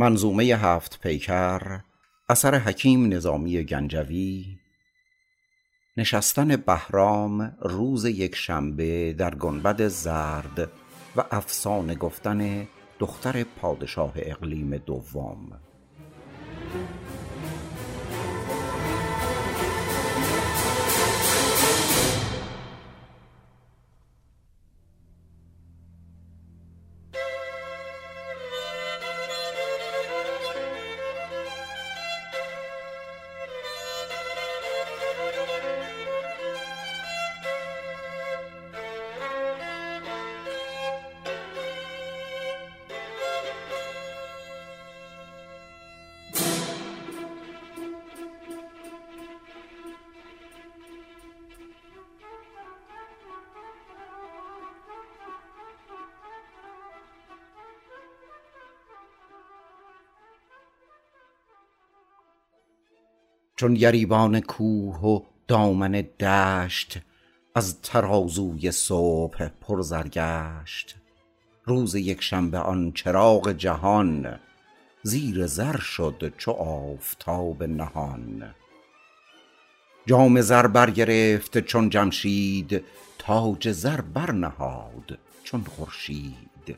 منظومه هفت پیکر اثر حکیم نظامی گنجوی. نشستن بهرام روز یکشنبه در گنبد زرد و افسانه گفتن دختر پادشاه اقلیم دوم. چون گریبان کوه و دامن دشت از ترازوی صبح پر زر گشت روز یکشنبه آن چراغ جهان زیر زر شد چو آفتاب نهان. جام زر برگرفت چون جمشید تاج زر برنهاد چون خورشید.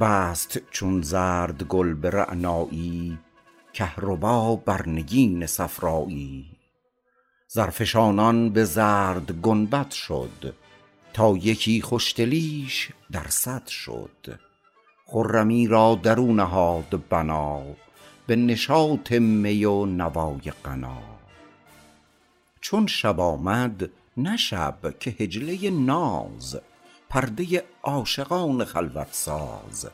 بست چون زرد گل به رعنایی کهربا بر نگین صفرایی. زرفشانان به زرد گنبد شد تا یکی خوشدلیش در صد شد. خرمی را درو نهاد بنا به نشاط می و نوای غنا. چون شب آمد نه شب که حجله ناز پرده عاشقان خلوت ساز.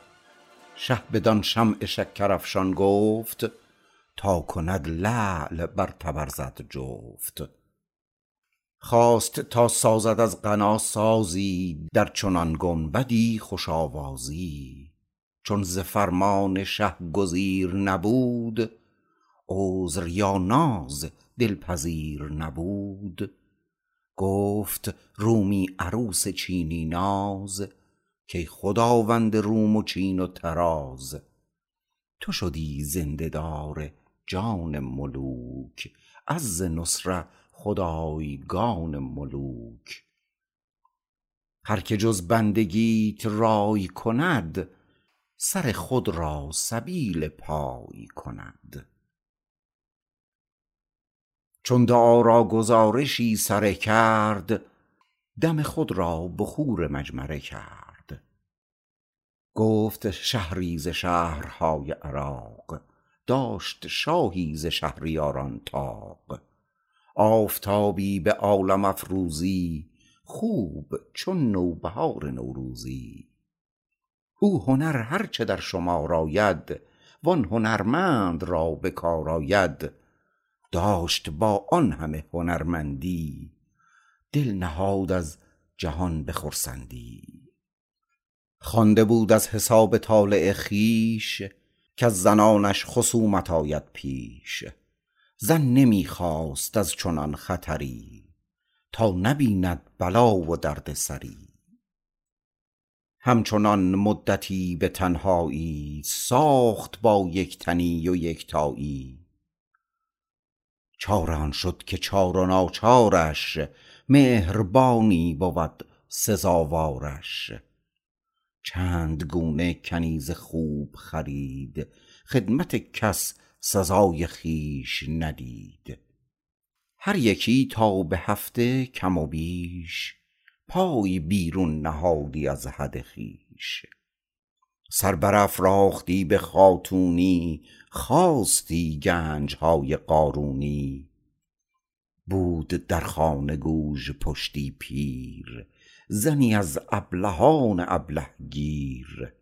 شه بدان شمع شکرافشان گفت تا کند لعل بر تبر جفت. خواست تا سازد از غنا سازی در چنان گنبدی خوش آوازی. چون ز فرمان شه گزیر نبود عذر یا ناز دلپذیر نبود. گفت رومی عروس چینی ناز کای خداوند روم و چین و طراز. تو شدی زنده دار جان ملوک عز نصره خدایگان ملوک. هر که جز بندگیت رای کند سر خود را سبیل پای کند. چون دعا را گزارشی سره کرد دم خود را بخور مجمره کرد. گفت شهری ز شهرهای عراق داشت شاهی ز شهریاران طاق. آفتابی به عالم افروزی خوب چون نوبهار نوروزی. او هنر هر چه در شمار آید وان هنرمند را به کار آید. داشت با آن همه هنرمندی دل نهاد از جهان به خرسندی. خوانده بود از حساب طالع خویش کز زنانش خصومت آید پیش. زن نمی خواست از چنان خطری تا نبیند بلا و درد سری. همچنان مدتی به تنهایی ساخت با یک تنی و یکتایی چاره آن شد که چار و ناچارش مهربانی بود سزاوارش. چند گونه کنیز خوب خرید خدمت کس سزای خویش ندید. هر یکی تا به هفته کم و بیش پای بیرون نهادی از حد خویش. سر برافراختی به خاتونی خواستی گنجهای قارونی. بود در خانه گوژ پشتی پیر زنی از ابلهان ابله گیر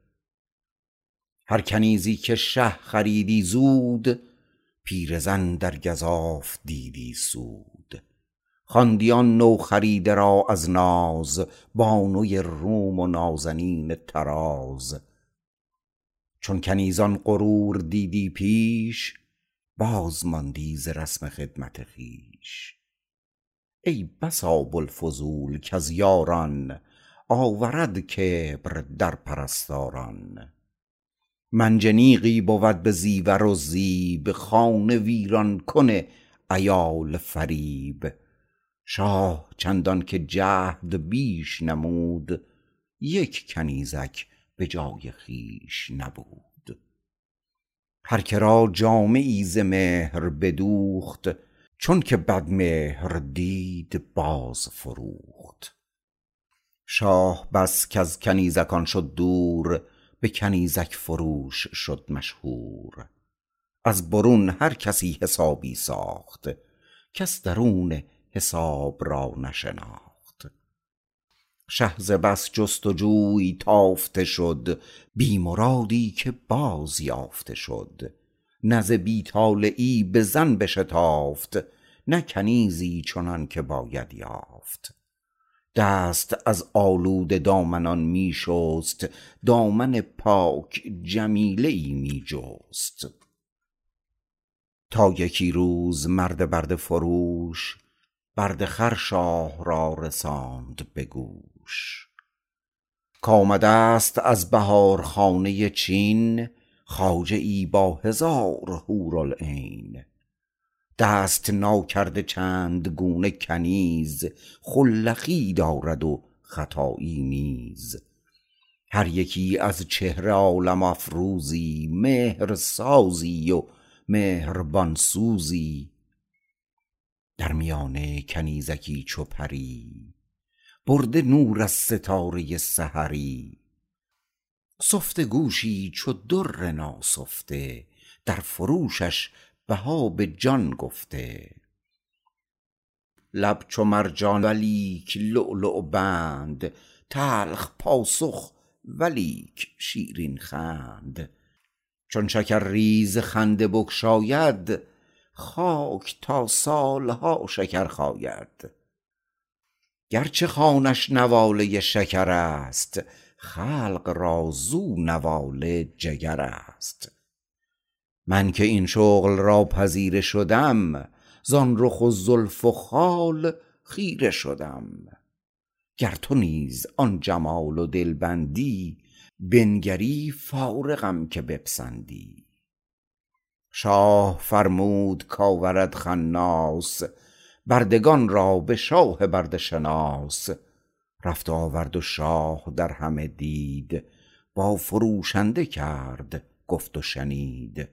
هر کنیزی که شه خریدی زود پیرزن در گزاف دیدی سود. خواندی آن نوخریده را از ناز بانوی روم و نازنین طراز. چون کنیزان غرور دیدی پیش باز ماندی ز رسم خدمت خویش. ای بسا بوالفضول کز یاران آورد کبر در پرستاران. منجنیقی بود به زیور و زیب خانه ویران کن عیال فریب. شاه چندان که جهد بیش نمود یک کنیزک به جای خویش نبود. هر که را جامه ای ز مهر بدوخت چون که بدمهر دید باز فروخت. شاه بس کز کنیزکان شد دور به کنیزک فروش شد مشهور. از برون هر کسی حسابی ساخت کس درون حساب را نشناخت. شه ز بس جست و جوی تافته شد بی مرادی که باز یافته شد. نه ز بی طالعی به زن بشتافت نه کنیزی چنان که باید یافت. دست از آلوده دامنان می شست دامن پاک جمیله ای می جست. تا یکی روز مرد برده فروش برده خر شاه را رساند به گوش. کآمده است از بهارخانه چین خواجه ای با هزار حورالعین. دست ناکرده چند گونه کنیز خلخی دارد و ختایی نیز. هر یکی از چهره عالم افروزی مهر سازی و مهربان سوزی. در میانه کنیزکی چو پری برده نور از ستاره سحری. سفته گوشی چو در ناسفته در فروشش بها به جان گفته. لب چو مرجان ولیک لؤلؤ بند تلخ پاسخ ولیک شیرین خند. چون شکرریز خنده بگشاید خاک تا سالها شکر خاید. گرچه خوانش نواله شکر است خلق را زو نواله جگر است. من که این شغل را پذیره شدم زان رخ و زلف و خال خیره شدم. گر تو نیز آن جمال و دلبندی بنگری فارغم که بپسندی. شاه فرمود کآورد خناس بردگان را به شاه برده شناس رفت آورد و شاه در همه دید. با فروشنده کرد گفت و شنید.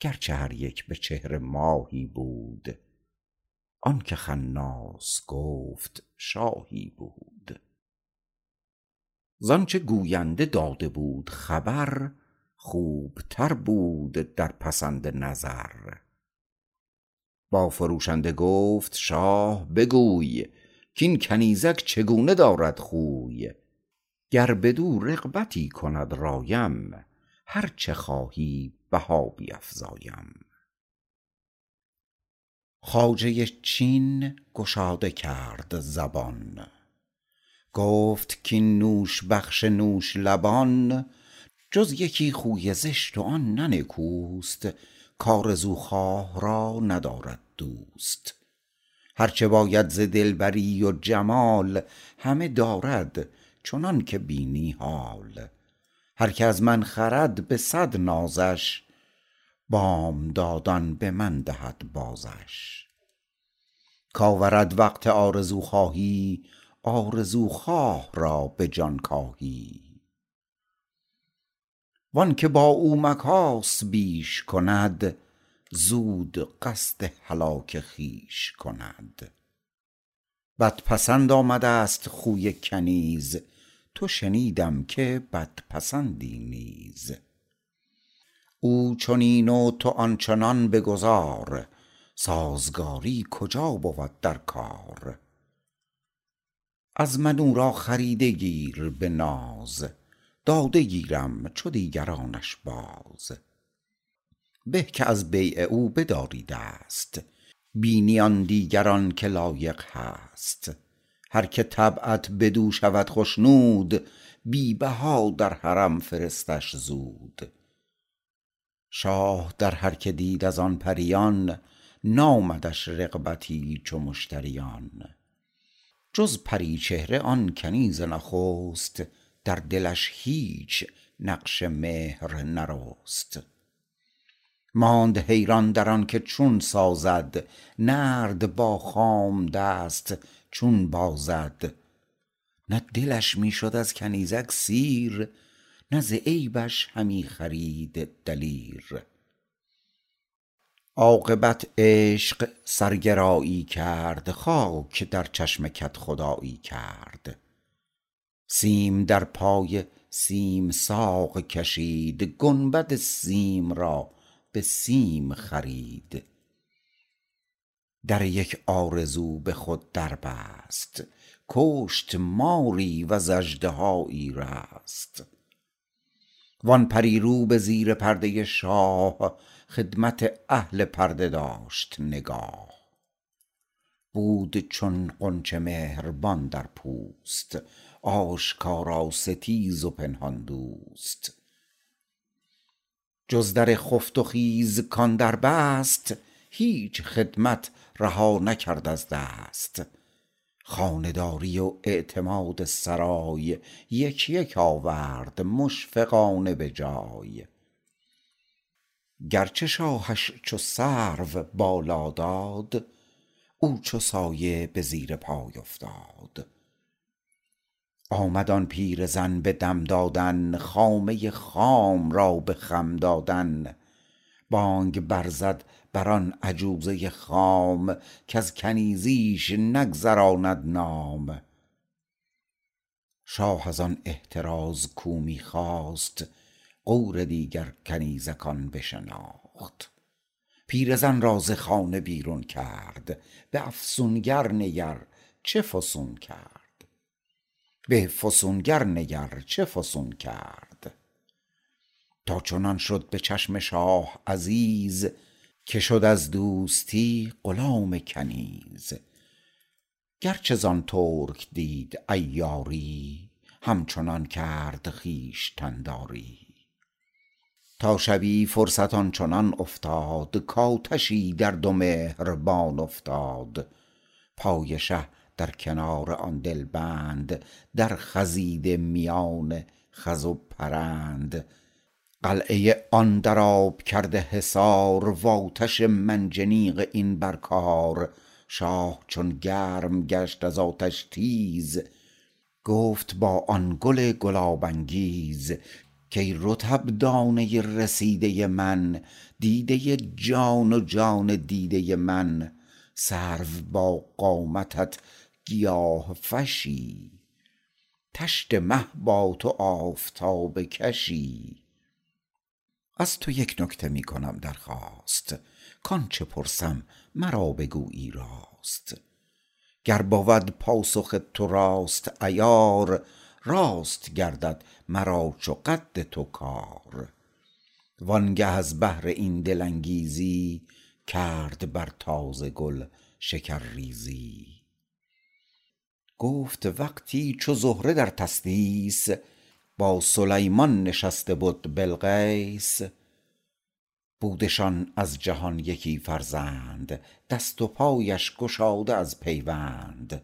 گرچه هر یک به چهر ماهی بود. آنکه خناس گفت شاهی بود. زآنچه گوینده داده بود خبر خوبتر بود در پسند نظر. با فروشنده گفت شاه بگوی کاین کنیزک چگونه دارد خوی؟ گر بدو رغبتی کند رایم هر چه خواهی بها بیفزایم. خواجه چین گشاده کرد زبان گفت کاین نوش بخش نوش لبان جز یکی خوی زشت و آن نه نکوست کآرزوخواه را ندارد دوست. هر چه باید ز دلبری و جمال همه دارد چنان که بینی حال. هر که از من خرد به صد نازش بامدادان به من دهد بازش. کآورد وقت آرزوخواهی آرزوخواه را به جان کاهی. وآنکه با او مکاس بیش کند زود قصد هلاک خویش کند. بدپسند آمدست خوی کنیز تو شنیدم که بدپسندی نیز. او چنین و تو آنچنان بگذار سازگاری کجا بود در کار؟ از من او را خریده گیر به ناز داده گیرم چو دیگرانش باز. به که از بیع او بداری دست بینی آن دیگران که لایق هست. هر که طبعت بدو شود خشنود بی بها در حرم فرستش زود. شاه در هر که دید از آن پریان نامدش رغبتی چو مشتریان. جز پریچهره آن کنیز نخست در دلش هیچ نقش مهر نرست. ماند حیران در آن که چون سازد نرد با خام دست چون بازد. نه دلش می شد از کنیزک سیر نه ز عیبش همی خرید دلیر. عاقبت عشق سرگرایی کرد خاک در چشم کدخدایی کرد. سیم در پای سیم ساق کشید گنبد سیم را به سیم خرید. در یک آرزو به خود در بست کشت ماری وز اژدهایی رست وان پریرو به زیر پرده شاه خدمت اهل پرده داشت نگاه. بود چون غنچه مهربان در پوست آشکارا ستیز و پنهان دوست. جز در خفت و خیز کان در بست هیچ خدمت رها نکرد از دست. خانه داری و اعتماد سرای یک یک آورد مشفقانه به جای. گرچه شاهش چو سرو بالا داد او چو سایه به زیر پای افتاد. آمد آن پیرزن به دم دادن خامه خام را به خم دادن. بانگ برزد بر آن عجوزه خام کز کنیزیش نگذراند نام. شاه از آن احتراز کو می خواست غور دیگر کنیزکان بشناخت. پیرزن را ز خانه بیرون کرد به افسونگر نگر چه فسون کرد؟ به فسونگر نگر چه فسون کرد. تا چنان شد به چشم شاه عزیز که شد از دوستی غلام کنیز. گرچه زان ترک دید عیاری همچنان کرد خویشتن داری تا شبی فرصت آنچنان افتاد کآتشی در دو مهربان افتاد. پای شه در کنار آن دلبند در خزیده میان خز و پرند. قلعه آن در آب کرده حصار وآتش منجنیق این بر کار. شاه چون گرم گشت از آتش تیز گفت با آن گل گلاب انگیز کای رطب دانه رسیده من دیده جان و جان دیده من. سرو با قامتت گیاه فشی طشت مه با تو آفتاب کشی. از تو یک نکته می کنم درخواست کآنچه پرسم مرا بگویی راست. گر بود پاسخ تو راست عیار راست گردد مرا چو قد تو کار. وانگه از بهر این دل انگیزی کرد بر تازه گل شکرریزی. گفت وقتی چو زهره در تسنیس با سلیمان نشسته بد بلقیس بودشان از جهان یکی فرزند دست و پایش گشاده از پیوند.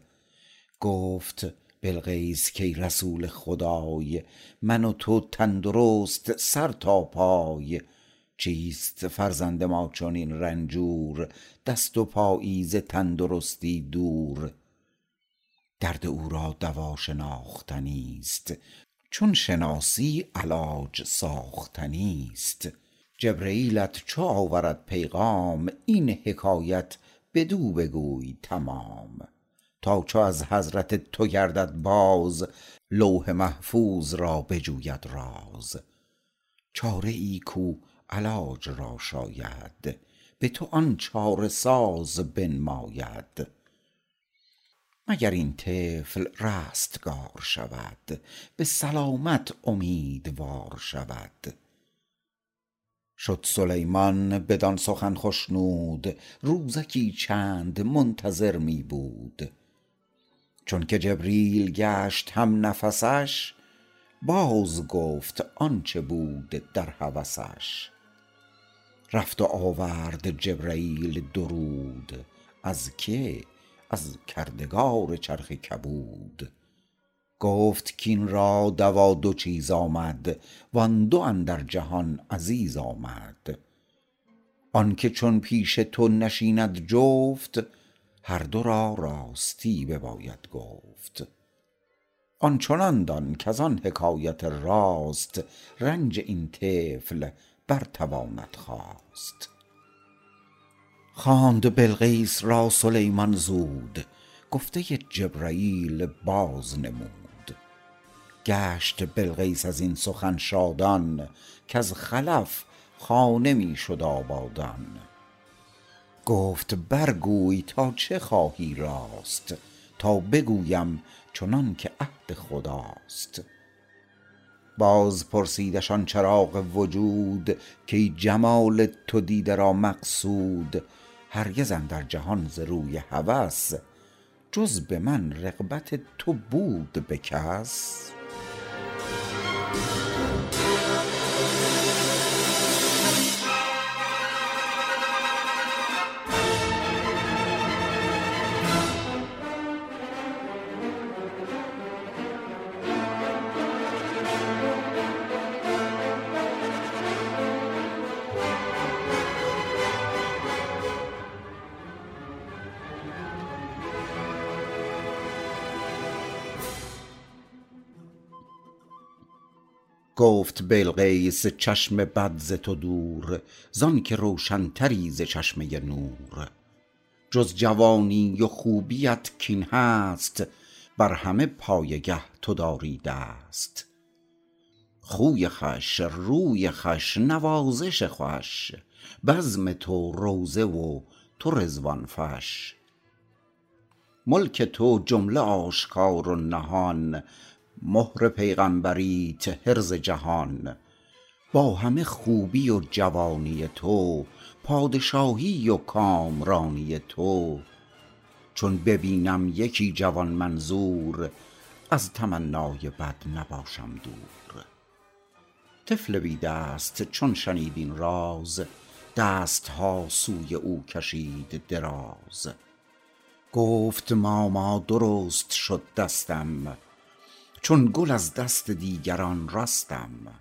گفت بلقیس کای رسول خدای من و تو تندرست سر تا پای. چیست فرزند ما چنین رنجور دست و پایی ز تندرستی دور؟ درد او را دوا شناختنیست چون شناسی علاج ساختنیست جبرییلت چو آورد پیغام این حکایت بدو بگوی تمام. تا چو از حضرت تو گردد باز لوح محفوظ را بجوید راز. چاره ای کو علاج را شاید به تو آن چاره ساز بنماید. مگر این طفل رستگار شود به سلامت امیدوار شود؟ شد سلیمان بدان سخن خشنود روزکی چند منتظر می بود. چون که جبریل گشت هم نفسش باز گفت آنچه بود در هوسش رفت و آورد جبرییل درود از که از کردگار چرخ کبود. گفت کین را دوا دو چیز آمد وان دو اندر جهان عزیز آمد. آنکه چون پیش تو نشیند جفت هر دو را راستی بباید گفت. آنچنان دان آن حکایت راست رنج این طفل بر تواند خاست خواند بلقیس را سلیمان زود گفته جبرییل باز نمود. گشت بلقیس ازین سخن شادان کز خلف خانه می شد آبادان. گفت برگوی تا چه خواهی راست تا بگویم چنانکه عهد خداست. باز پرسیدش آن چراغ وجود کای جمال تو دیده را مقصود هرگز اندر جهان ز روی هوس جز به من رغبت تو بود به کس. گفت بلقیس چشم بد ز تو دور زانکه روشن تری ز چشمه نور. جز جوانی و خوبیت کین هست بر همه پایگه تو داری دست. خوی خوش روی خوش نوازش خوش بزم تو روضه و تو رضوان فش. ملک تو جمله آشکار و نهان مهر پیغمبریت حرز جهان. با همه خوبی و جوانی تو پادشاهی و کامرانی تو. چون ببینم یکی جوان منظور از تمنای بد نباشم دور. طفل بی دست چون شنید این راز دستها سوی او کشید دراز. گفت ماما درست شد دستم. چون گل از دست دیگران رستم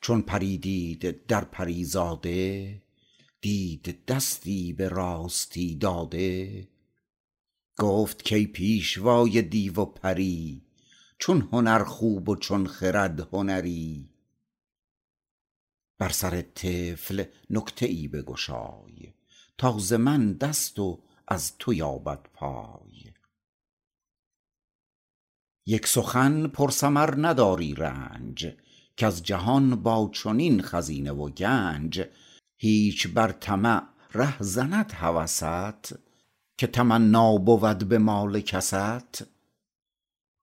چون پری دید در پری زاده دید دستی به راستی داده. گفت کای پیشوای دیو و پری چون هنر خوب و چون خرد هنری. بر سر طفل نکته ای بگشای تا ز من دست و از تو یابد پای. یک سخن پر ثمر نداری رنج کز جهان با چنین خزینه و گنج. هیچ بر طمع ره زند هوست که تمنا بود به مال کست.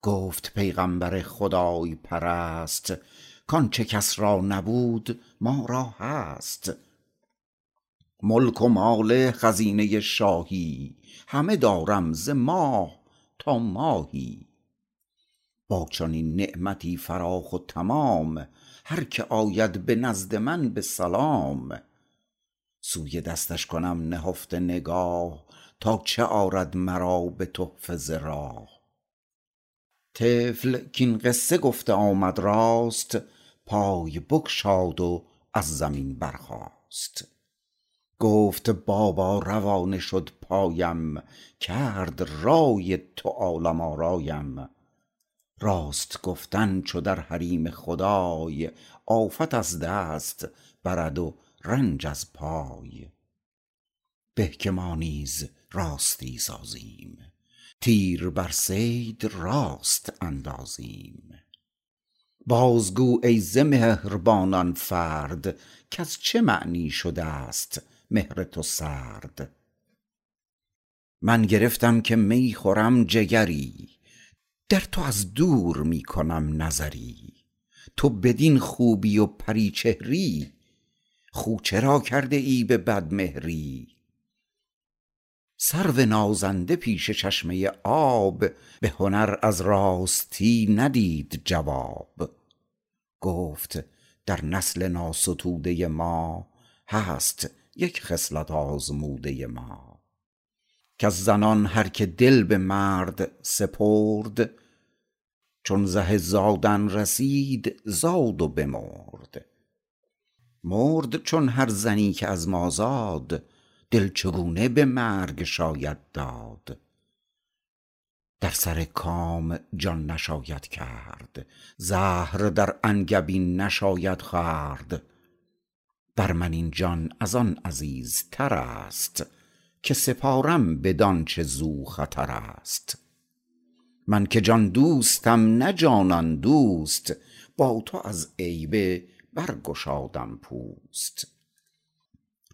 گفت پیغمبر خدای پرست کانچه کس را نبود ما را هست. ملک و مال خزینه شاهی همه دارم ز ماه تا ماهی. با چنین نعمتی فراخ و تمام هر که آید به نزد من به سلام. سوی دستش کنم نهفته نگاه تا چه آرد مرا به تحفه راه. طفل کین قصه گفته آمد راست پای بگشاد و از زمین برخاست. گفت بابا روانه شد پایم کرد رای تو عالم آرایم. راست گفتن چو در حریم خدای آفت از دست برد و رنج از پای. به که ما نیز راستی سازیم تیر بر صید راست اندازیم. بازگو ای ز مهربانان فرد کز چه معنی شدست مهر تو سرد؟ من گرفتم که می خورم جگری در تو از دور می کنم نظری. تو بدین خوبی و پری چهری خو چرا کرده ای به بدمهری؟ سرو نازنده پیش چشمه آب به هنر از راستی ندید جواب. گفت در نسل ناستوده ما هست یک خصلت آزموده ما. کز زنان هر که دل به مرد سپرد چون زه زادن رسید زاد و بمرد. مرد چون هر زنی که از ما زاد دل چگونه به مرگ شاید داد. در سر کام جان نشاید کرد زهر در انگبین نشاید خورد. بر من این جان از آن عزیزتر است. که سپارم بدانچه زو خطر است. من که جان دوستم نه جانان دوست با تو از عیبه برگشادم پوست.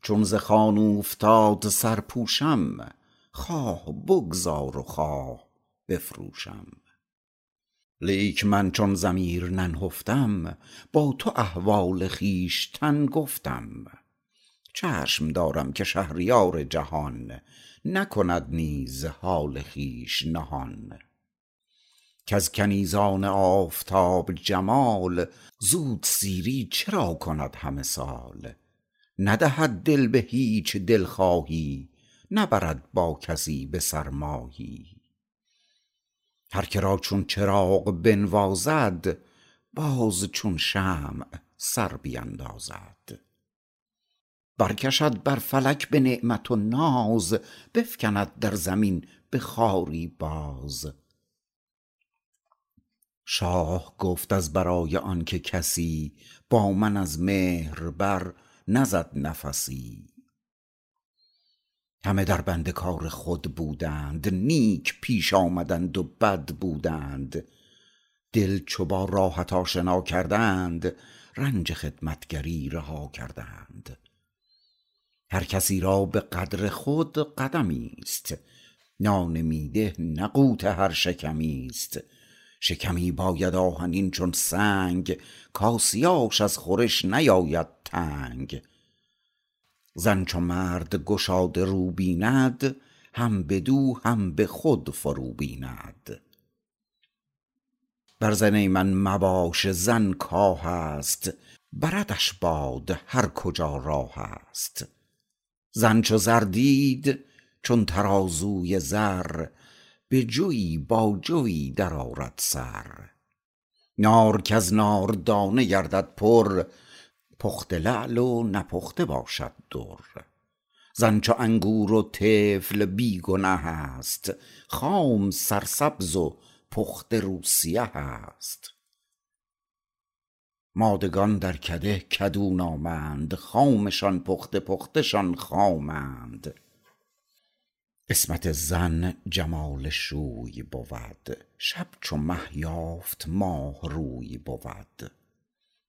چون ز خوان اوفتاد سرپوشم خواه بگذار و خواه بفروشم. لیک من چون ضمیر ننهفتم با تو احوال خویشتن گفتم. چشم دارم که شهریار جهان نکند نیز حال خویش نهان. کز کنیزان آفتاب جمال زود سیری چرا کند همه سال؟ ندهد دل به هیچ دلخواهی نبرد با کسی به سر ماهی هر که را چون چراغ بنوازد باز چون شمع سر بیندازد. برکشد بر فلک به نعمت و ناز بفکند در زمین به خواری باز. شاه گفت از برای آنکه کسی با من از مهر بر نزد نفسی. همه در بند کار خود بودند نیک پیش آمدند و بد بودند. دل چو با راحت آشنا کردند رنج خدمتگری رها کردند. هر کسی را به قدر خود قدمی است. نان میده نه قوت هر شکمی است. شکمی باید آهنین چون سنگ کاسیاش از خورش نیاید تنگ. زن چو مرد گشاده رو بیند هم بدو هم به خود فرو بیند. بر زن من مباش زن کاه است بردش باد هر کجا راه است. زن چو زر دید چون ترازوی زر به جوی با جوی در آرد سر. نار کز ناردانه گردد پر پخته لعل و نپخته باشد در. زن چو انگور و طفل بی گنه است خام سرسبز و پخته روسیه است. مادگان در کده کدونامند خامشان پخته پخته شان خامند. عصمت زن جمال شوی بود شب چو مه یافت ماه روی بود.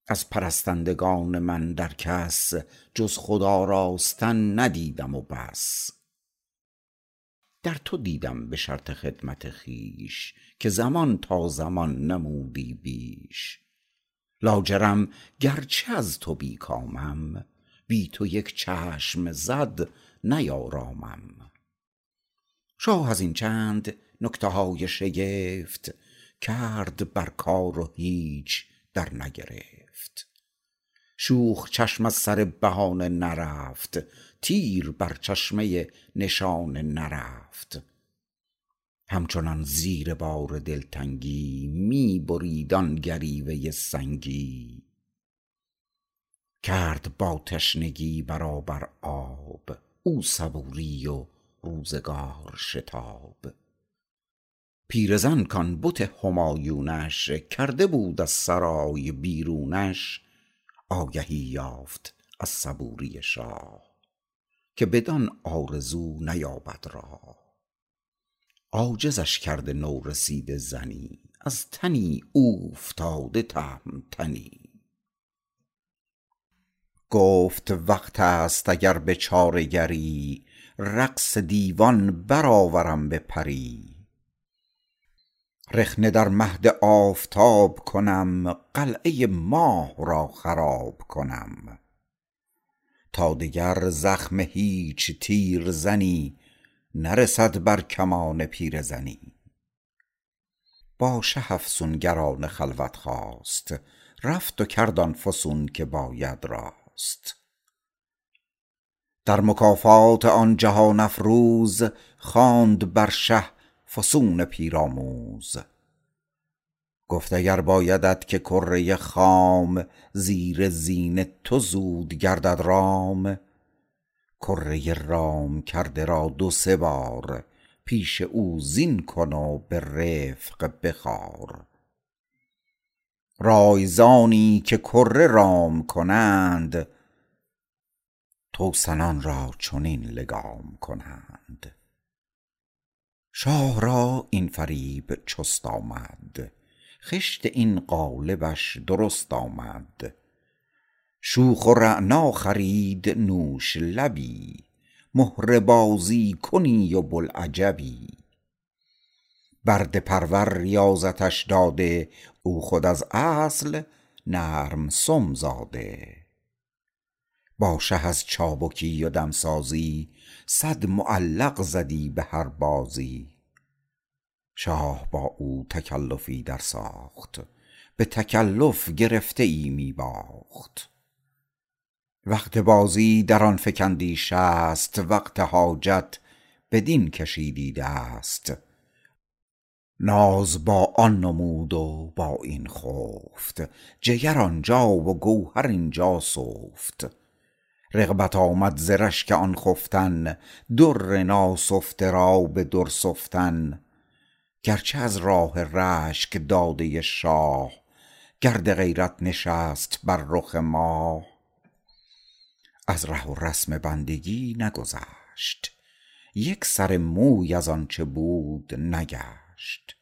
از پرستندگان من در کس جز خود آراستن ندیدم و بس. در تو دیدم به شرط خدمت خویش که زمان تا زمان نمودی بیش. لاجرم گرچه از تو بی کامم بی تو یک چشم زد نیارامم. شاه از این چند نکته های شگفت کرد بر کار و هیچ در نگرفت. شوخ چشم از سر بهانه نرفت تیر بر چشمه نشانه نرفت. همچنان زیر بار دلتنگی می برید آن گریوه سنگی. کرد با تشنگی برابر آب او صبوری و روزگار شتاب. پیرزن کان بت همایونش کرده بود از سرای بیرونش آگهی یافت از صبوری شاه که بدان آرزو نیابد راه. عاجزش کرده نورسیده زنی از تنی اوفتاده تهمتنی گفت وقت است اگر به چاره گری رقص دیوان برآورم به پری. رخنه در مهد آفتاب کنم قلعه ماه را خراب کنم. تا دگر زخم هیچ تیرزنی نرسد بر کمان پیرزنی. با شه افسونگران خلوت خواست رفت و کرد آن فسون که باید راست. در مکافات آن جهان افروز خواند بر شه فسون پیرآموز گفت اگر بایدت که کره خام زیر زین تو زود گردد رام. کره رام کرده را دو سه بار پیش او زین کن و به رفق بخار. رایزانی که کره رام کنند توسنان را چنین لگام کنند. شاه را این فریب چست آمد خشت این قالبش درست آمد. شوخ و رعنا خرید نوش لبی مهره بازی کنی و بوالعجبی برده پرور ریاضتش داده او خود از اصل نرم سم زاده. با شه از چابکی و دمسازی صد معلق زدی به هر بازی. شاه با او تکلفی در ساخت به تکلف گرفته ای می باخت. وقت بازی در آن فکندی شست وقت حاجت بدین کشیدی دست. ناز با آن نمود و با این خفت جگر آنجا و گوهر اینجا سفت. رغبت آمد ز رشک آن خفتن در ناسفته را به در سفتن. گرچه از راه رشک داده شاه گرد غیرت نشست بر رخ ماه. از ره و رسم بندگی نگذشت. یک سر موی از آنچه بود نگشت.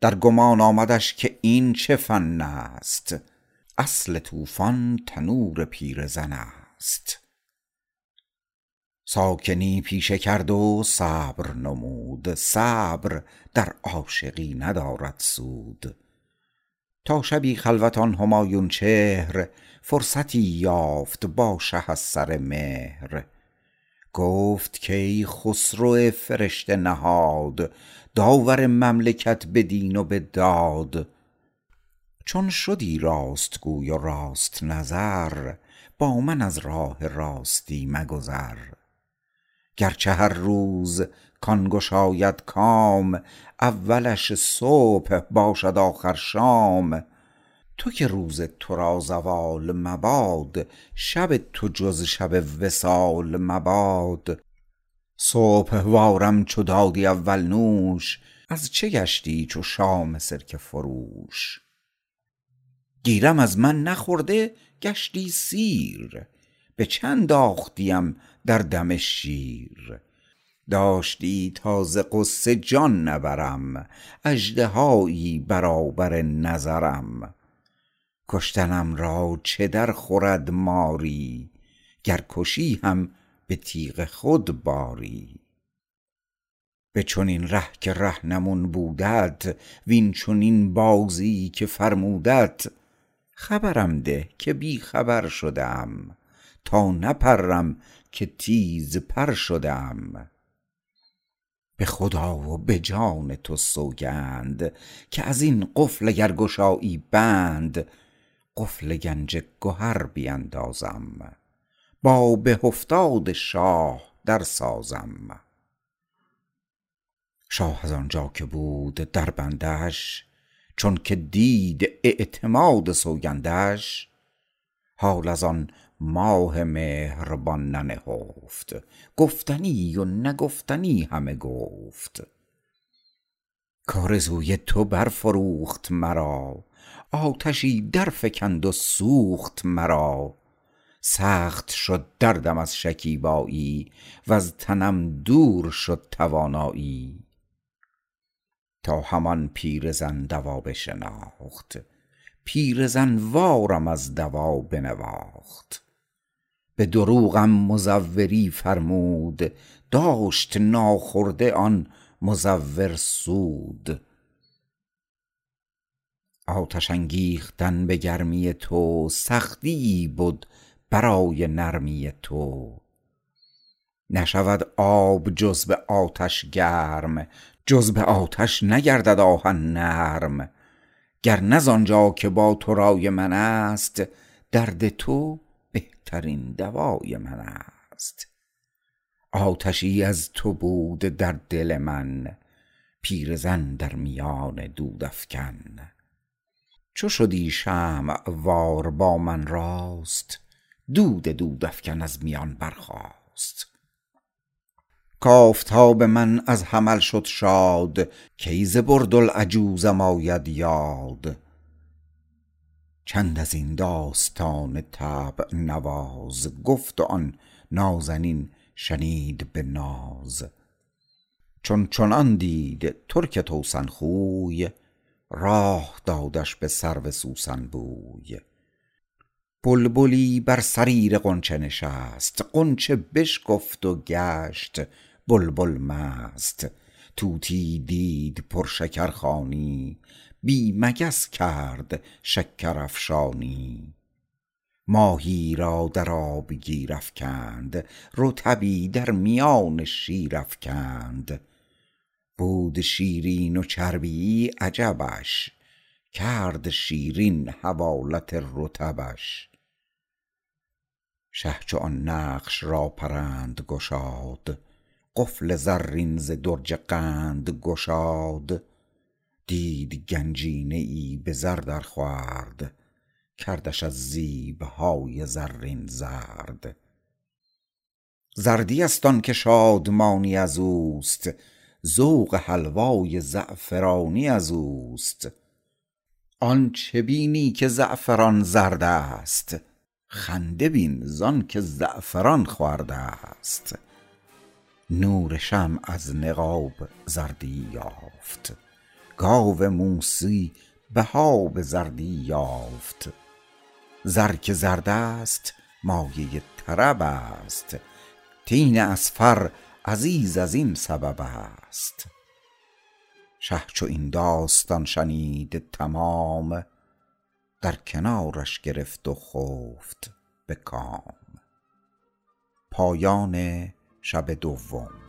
در گمان آمدش که این چه فن است. اصل طوفان تنور پیرزن است. ساکنی پیشه کرد و صبر نمود. صبر در عاشقی ندارد سود. تا شبی خلوت آن همایون چهر فرصتی یافت با شه از سر مهر. گفت کای خسرو فرشته نهاد داور مملکت به دین و به داد. چون شدی راست گوی و راست نظر با من از راه راستی مگذر. گرچه هر روز کان گشاید کام اولش صبح باشد آخر شام. تو که روز تو را زوال مباد شب تو جز شب وصال مباد. صبح وارم چو دادی اول نوش از چه گشتی چو شام سرکه فروش؟ گیرم از من نخورده گشتی سیر. به چه انداختیم در دم شیر؟ داشتی تا ز غصه جان نبرم اژدهایی برابر نظرم. کشتنم را چه در خورد ماری گر کشی هم به تیغ خود باری. به چنین ره که رهنمون بودت وین چنین بازی که فرمودت خبرم ده که بی خبر شده ام تا نپرم که تیز پر شده ام به خدا و به جان تو سوگند که از این قفل اگر گشایی بند قفل گنج گهر بیندازم. با به افتاد شاه در سازم شاه از آنجا که بود در بندش چون که دید اعتماد سوگندش حال از آن ماه مهربان ننهفت. گفتنی و نگفتنی همه گفت. کآرزوی تو برفروخت مرا. آتشی در فکند و سوخت مرا. سخت شد دردم از شکیبایی وز تنم دور شد توانایی. تا همان پیرزن دوا بشناخت. پیرزن وارم از دوا بنواخت. به دروغم مزوری فرمود داشت ناخورده آن مزور سود. آتش انگیختن به گرمی تو سختیی بد برای نرمی تو. نشود آب جز به آتش گرم جز به آتش نگردد آهن نرم. گر نه زآنجا که با تو رای من است درد تو بهترین دوای من است. آتشی از تو بود در دل من پیرزن در میان دودافکن. چو شدی شمع وار با من راست دود دودافکن از میان برخاست. کافتاب من از حمل شد شاد کی ز بردالعجوزم آید یاد؟ چند ازین داستان طبع نواز گفت و آن نازنین شنید به ناز. چون چنان دید ترک توسن خوی راه دادش به سرو سوسن بوی. بلبلی بر صریر غنچه نشست غنچه بشکفت و گشت بلبل مست. طوطی دید پر شکر خوانی بی مگس کرد شکر افشانی. ماهی را در آب گیر افکند رطبی در میان شیر افکند. بود شیرین و چربیی عجبش کرد شیرین حوالت رطبش. شه چو آن نقش را پرند گشاد قفل زرین ز درج قند گشاد. دید گنجینه ای به زر در خورد کردش از زیبهای زرین زرد. زردی است آنکه شادمانی ازوست ذوق حلوای زعفرانی ازوست آنچه بینی که زعفران زرد است؟ خنده بین زانکه زعفران خورد است. نور شمع از نقاب زردی یافت. گاو موسی بها به زردی یافت. زر که زرد است مایه طرب است. طین اصفر عزیز ازین سبب است. شه چو این داستان شنید تمام در کنارش گرفت و خفت به کام. پایان شب دوم.